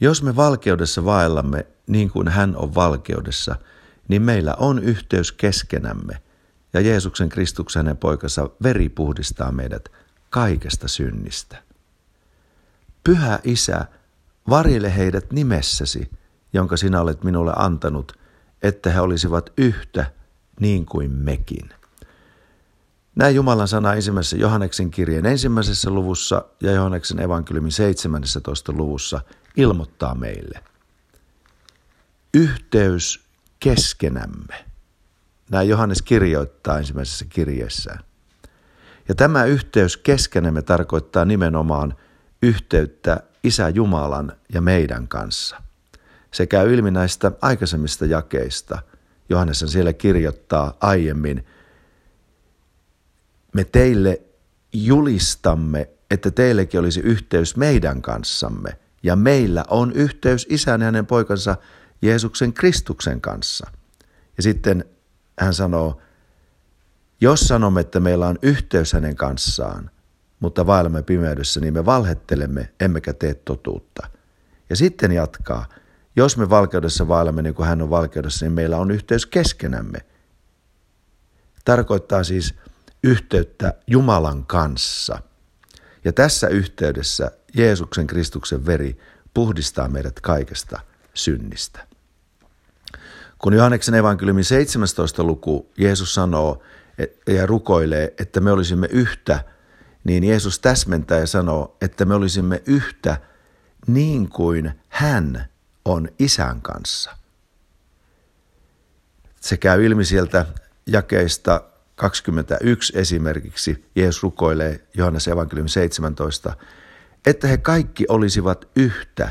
Jos me valkeudessa vaellamme niin kuin hän on valkeudessa, niin meillä on yhteys keskenämme ja Jeesuksen Kristuksen hänen poikansa veri puhdistaa meidät kaikesta synnistä. Pyhä Isä, varjele heidät nimessäsi, jonka sinä olet minulle antanut, että he olisivat yhtä niin kuin mekin. Näin Jumalan sana ensimmäisessä Johanneksen kirjeen ensimmäisessä luvussa ja Johanneksen evankeliumin 17. luvussa ilmoittaa meille. Yhteys keskenämme. Näin Johannes kirjoittaa ensimmäisessä kirjeessään. Ja tämä yhteys keskenämme tarkoittaa nimenomaan yhteyttä Isä Jumalan ja meidän kanssa. Se käy ilmi näistä aikaisemmista jakeista. Johannes siellä kirjoittaa aiemmin, me teille julistamme, että teillekin olisi yhteys meidän kanssamme, ja meillä on yhteys isän ja hänen poikansa Jeesuksen Kristuksen kanssa. Ja sitten hän sanoo, jos sanomme, että meillä on yhteys hänen kanssaan, mutta vaellamme pimeydessä, niin me valhettelemme, emmekä tee totuutta. Ja sitten jatkaa, jos me valkeudessa vaellamme niin kuin hän on valkeudessa, niin meillä on yhteys keskenämme. Tarkoittaa siis yhteyttä Jumalan kanssa. Ja tässä yhteydessä Jeesuksen Kristuksen veri puhdistaa meidät kaikesta synnistä. Kun Johanneksen evankeliumin 17. luku Jeesus sanoo ja rukoilee, että me olisimme yhtä, niin Jeesus täsmentää ja sanoo, että me olisimme yhtä niin kuin hän on isän kanssa. Se käy ilmi sieltä jakeista 21 esimerkiksi. Jeesus rukoilee Johannes evankeliumi 17, että he kaikki olisivat yhtä,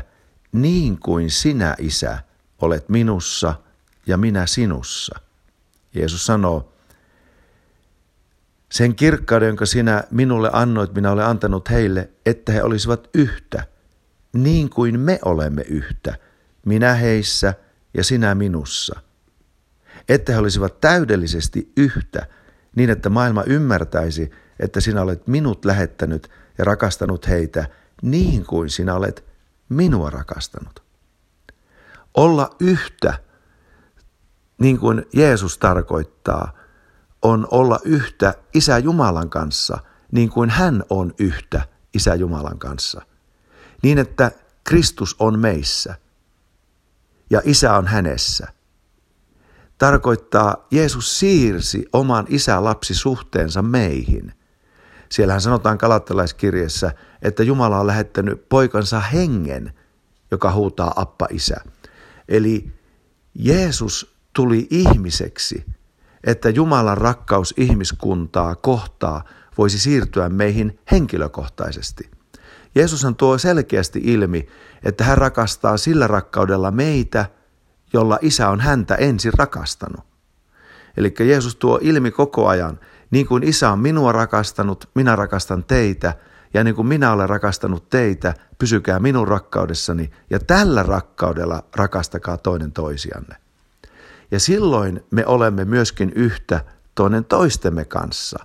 niin kuin sinä, Isä, olet minussa ja minä sinussa. Jeesus sanoo, sen kirkkauden, jonka sinä minulle annoit, minä olen antanut heille, että he olisivat yhtä, niin kuin me olemme yhtä, minä heissä ja sinä minussa. Että he olisivat täydellisesti yhtä, niin että maailma ymmärtäisi, että sinä olet minut lähettänyt ja rakastanut heitä niin kuin sinä olet minua rakastanut. Olla yhtä, niin kuin Jeesus tarkoittaa, on olla yhtä Isä Jumalan kanssa, niin kuin hän on yhtä Isä Jumalan kanssa. Niin, että Kristus on meissä ja Isä on hänessä – tarkoittaa Jeesus siirsi oman isä-lapsi-suhteensa meihin. Siellähän sanotaan kalattalaiskirjassa, että Jumala on lähettänyt poikansa hengen, joka huutaa appa isä. Eli Jeesus tuli ihmiseksi, että Jumalan rakkaus ihmiskuntaa kohtaa voisi siirtyä meihin henkilökohtaisesti. Jeesushan tuo selkeästi ilmi, että hän rakastaa sillä rakkaudella meitä – jolla isä on häntä ensin rakastanut. Eli Jeesus tuo ilmi koko ajan, niin kuin isä on minua rakastanut, minä rakastan teitä, ja niin kuin minä olen rakastanut teitä, pysykää minun rakkaudessani, ja tällä rakkaudella rakastakaa toinen toisianne. Ja silloin me olemme myöskin yhtä toinen toistemme kanssa,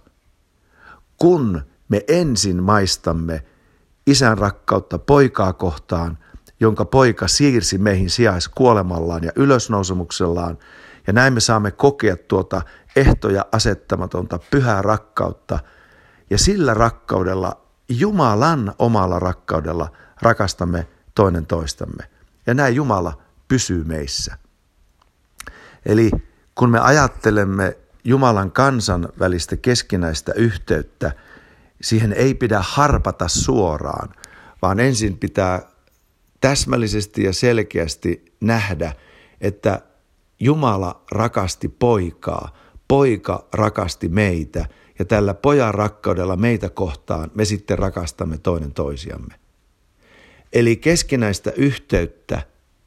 kun me ensin maistamme isän rakkautta poikaa kohtaan jonka poika siirsi meihin kuolemallaan ja ylösnousemuksellaan. Ja näin me saamme kokea tuota ehtoja asettamatonta pyhää rakkautta. Ja sillä rakkaudella, Jumalan omalla rakkaudella, rakastamme toinen toistamme. Ja näin Jumala pysyy meissä. Eli kun me ajattelemme Jumalan kansan välistä keskinäistä yhteyttä, siihen ei pidä harpata suoraan, vaan ensin pitää täsmällisesti ja selkeästi nähdä, että Jumala rakasti poikaa, poika rakasti meitä ja tällä pojan rakkaudella meitä kohtaan me sitten rakastamme toinen toisiamme. Eli keskinäistä yhteyttä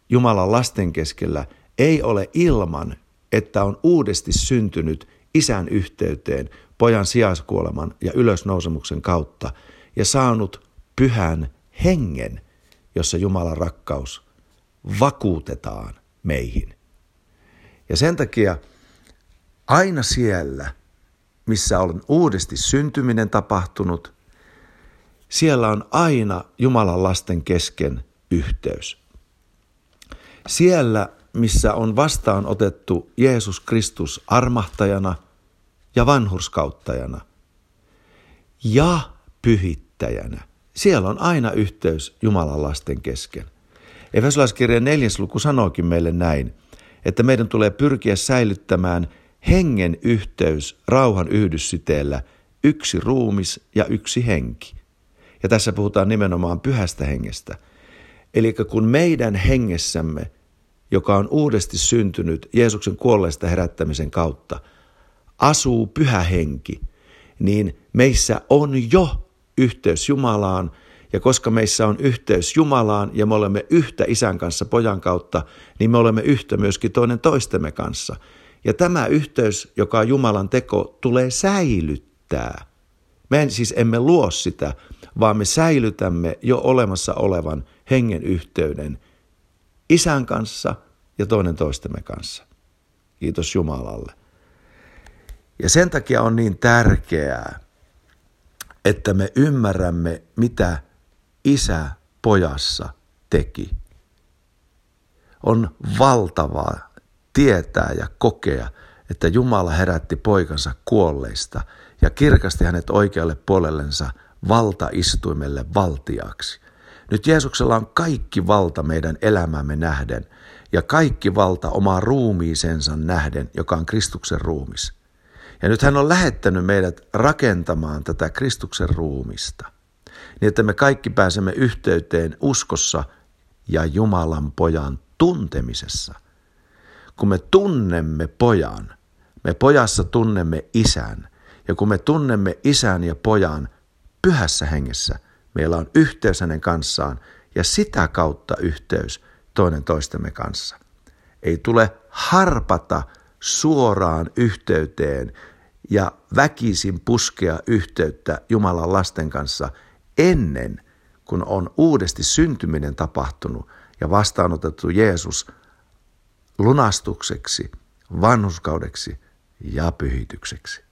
Jumalan lasten keskellä ei ole ilman, että on uudesti syntynyt isän yhteyteen pojan sijaiskuoleman ja ylösnousemuksen kautta ja saanut pyhän hengen – jossa Jumalan rakkaus vakuutetaan meihin. Ja sen takia aina siellä, missä on uudesti syntyminen tapahtunut, siellä on aina Jumalan lasten kesken yhteys. Siellä, missä on vastaan otettu Jeesus Kristus armahtajana ja vanhurskauttajana ja pyhittäjänä, siellä on aina yhteys Jumalan lasten kesken. Efesolaiskirjan neljäs luku sanookin meille näin, että meidän tulee pyrkiä säilyttämään hengen yhteys rauhan yhdyssiteellä yksi ruumis ja yksi henki. Ja tässä puhutaan nimenomaan pyhästä hengestä. Eli kun meidän hengessämme, joka on uudesti syntynyt Jeesuksen kuolleesta herättämisen kautta, asuu pyhä henki, niin meissä on jo yhteys Jumalaan, ja koska meissä on yhteys Jumalaan ja me olemme yhtä isän kanssa pojan kautta, niin me olemme yhtä myöskin toinen toistemme kanssa. Ja tämä yhteys, joka on Jumalan teko, tulee säilyttää. Me siis emme luo sitä, vaan me säilytämme jo olemassa olevan hengen yhteyden isän kanssa ja toinen toistemme kanssa. Kiitos Jumalalle. Ja sen takia on niin tärkeää, että me ymmärrämme, mitä isä pojassa teki. On valtavaa tietää ja kokea, että Jumala herätti poikansa kuolleista ja kirkasti hänet oikealle puolellensa valtaistuimelle valtiaksi. Nyt Jeesuksella on kaikki valta meidän elämämme nähden ja kaikki valta omaa ruumiisensa nähden, joka on Kristuksen ruumis. Ja nyt hän on lähettänyt meidät rakentamaan tätä Kristuksen ruumista, niin että me kaikki pääsemme yhteyteen uskossa ja Jumalan pojan tuntemisessa. Kun me tunnemme pojan, me pojassa tunnemme isän, ja kun me tunnemme isän ja pojan pyhässä hengessä, meillä on yhteys hänen kanssaan ja sitä kautta yhteys toinen toistemme kanssa. Ei tule harpata suoraan yhteyteen ja väkisin puskea yhteyttä Jumalan lasten kanssa ennen kuin on uudesti syntyminen tapahtunut ja vastaanotettu Jeesus lunastukseksi, vanhuskaudeksi ja pyhitykseksi.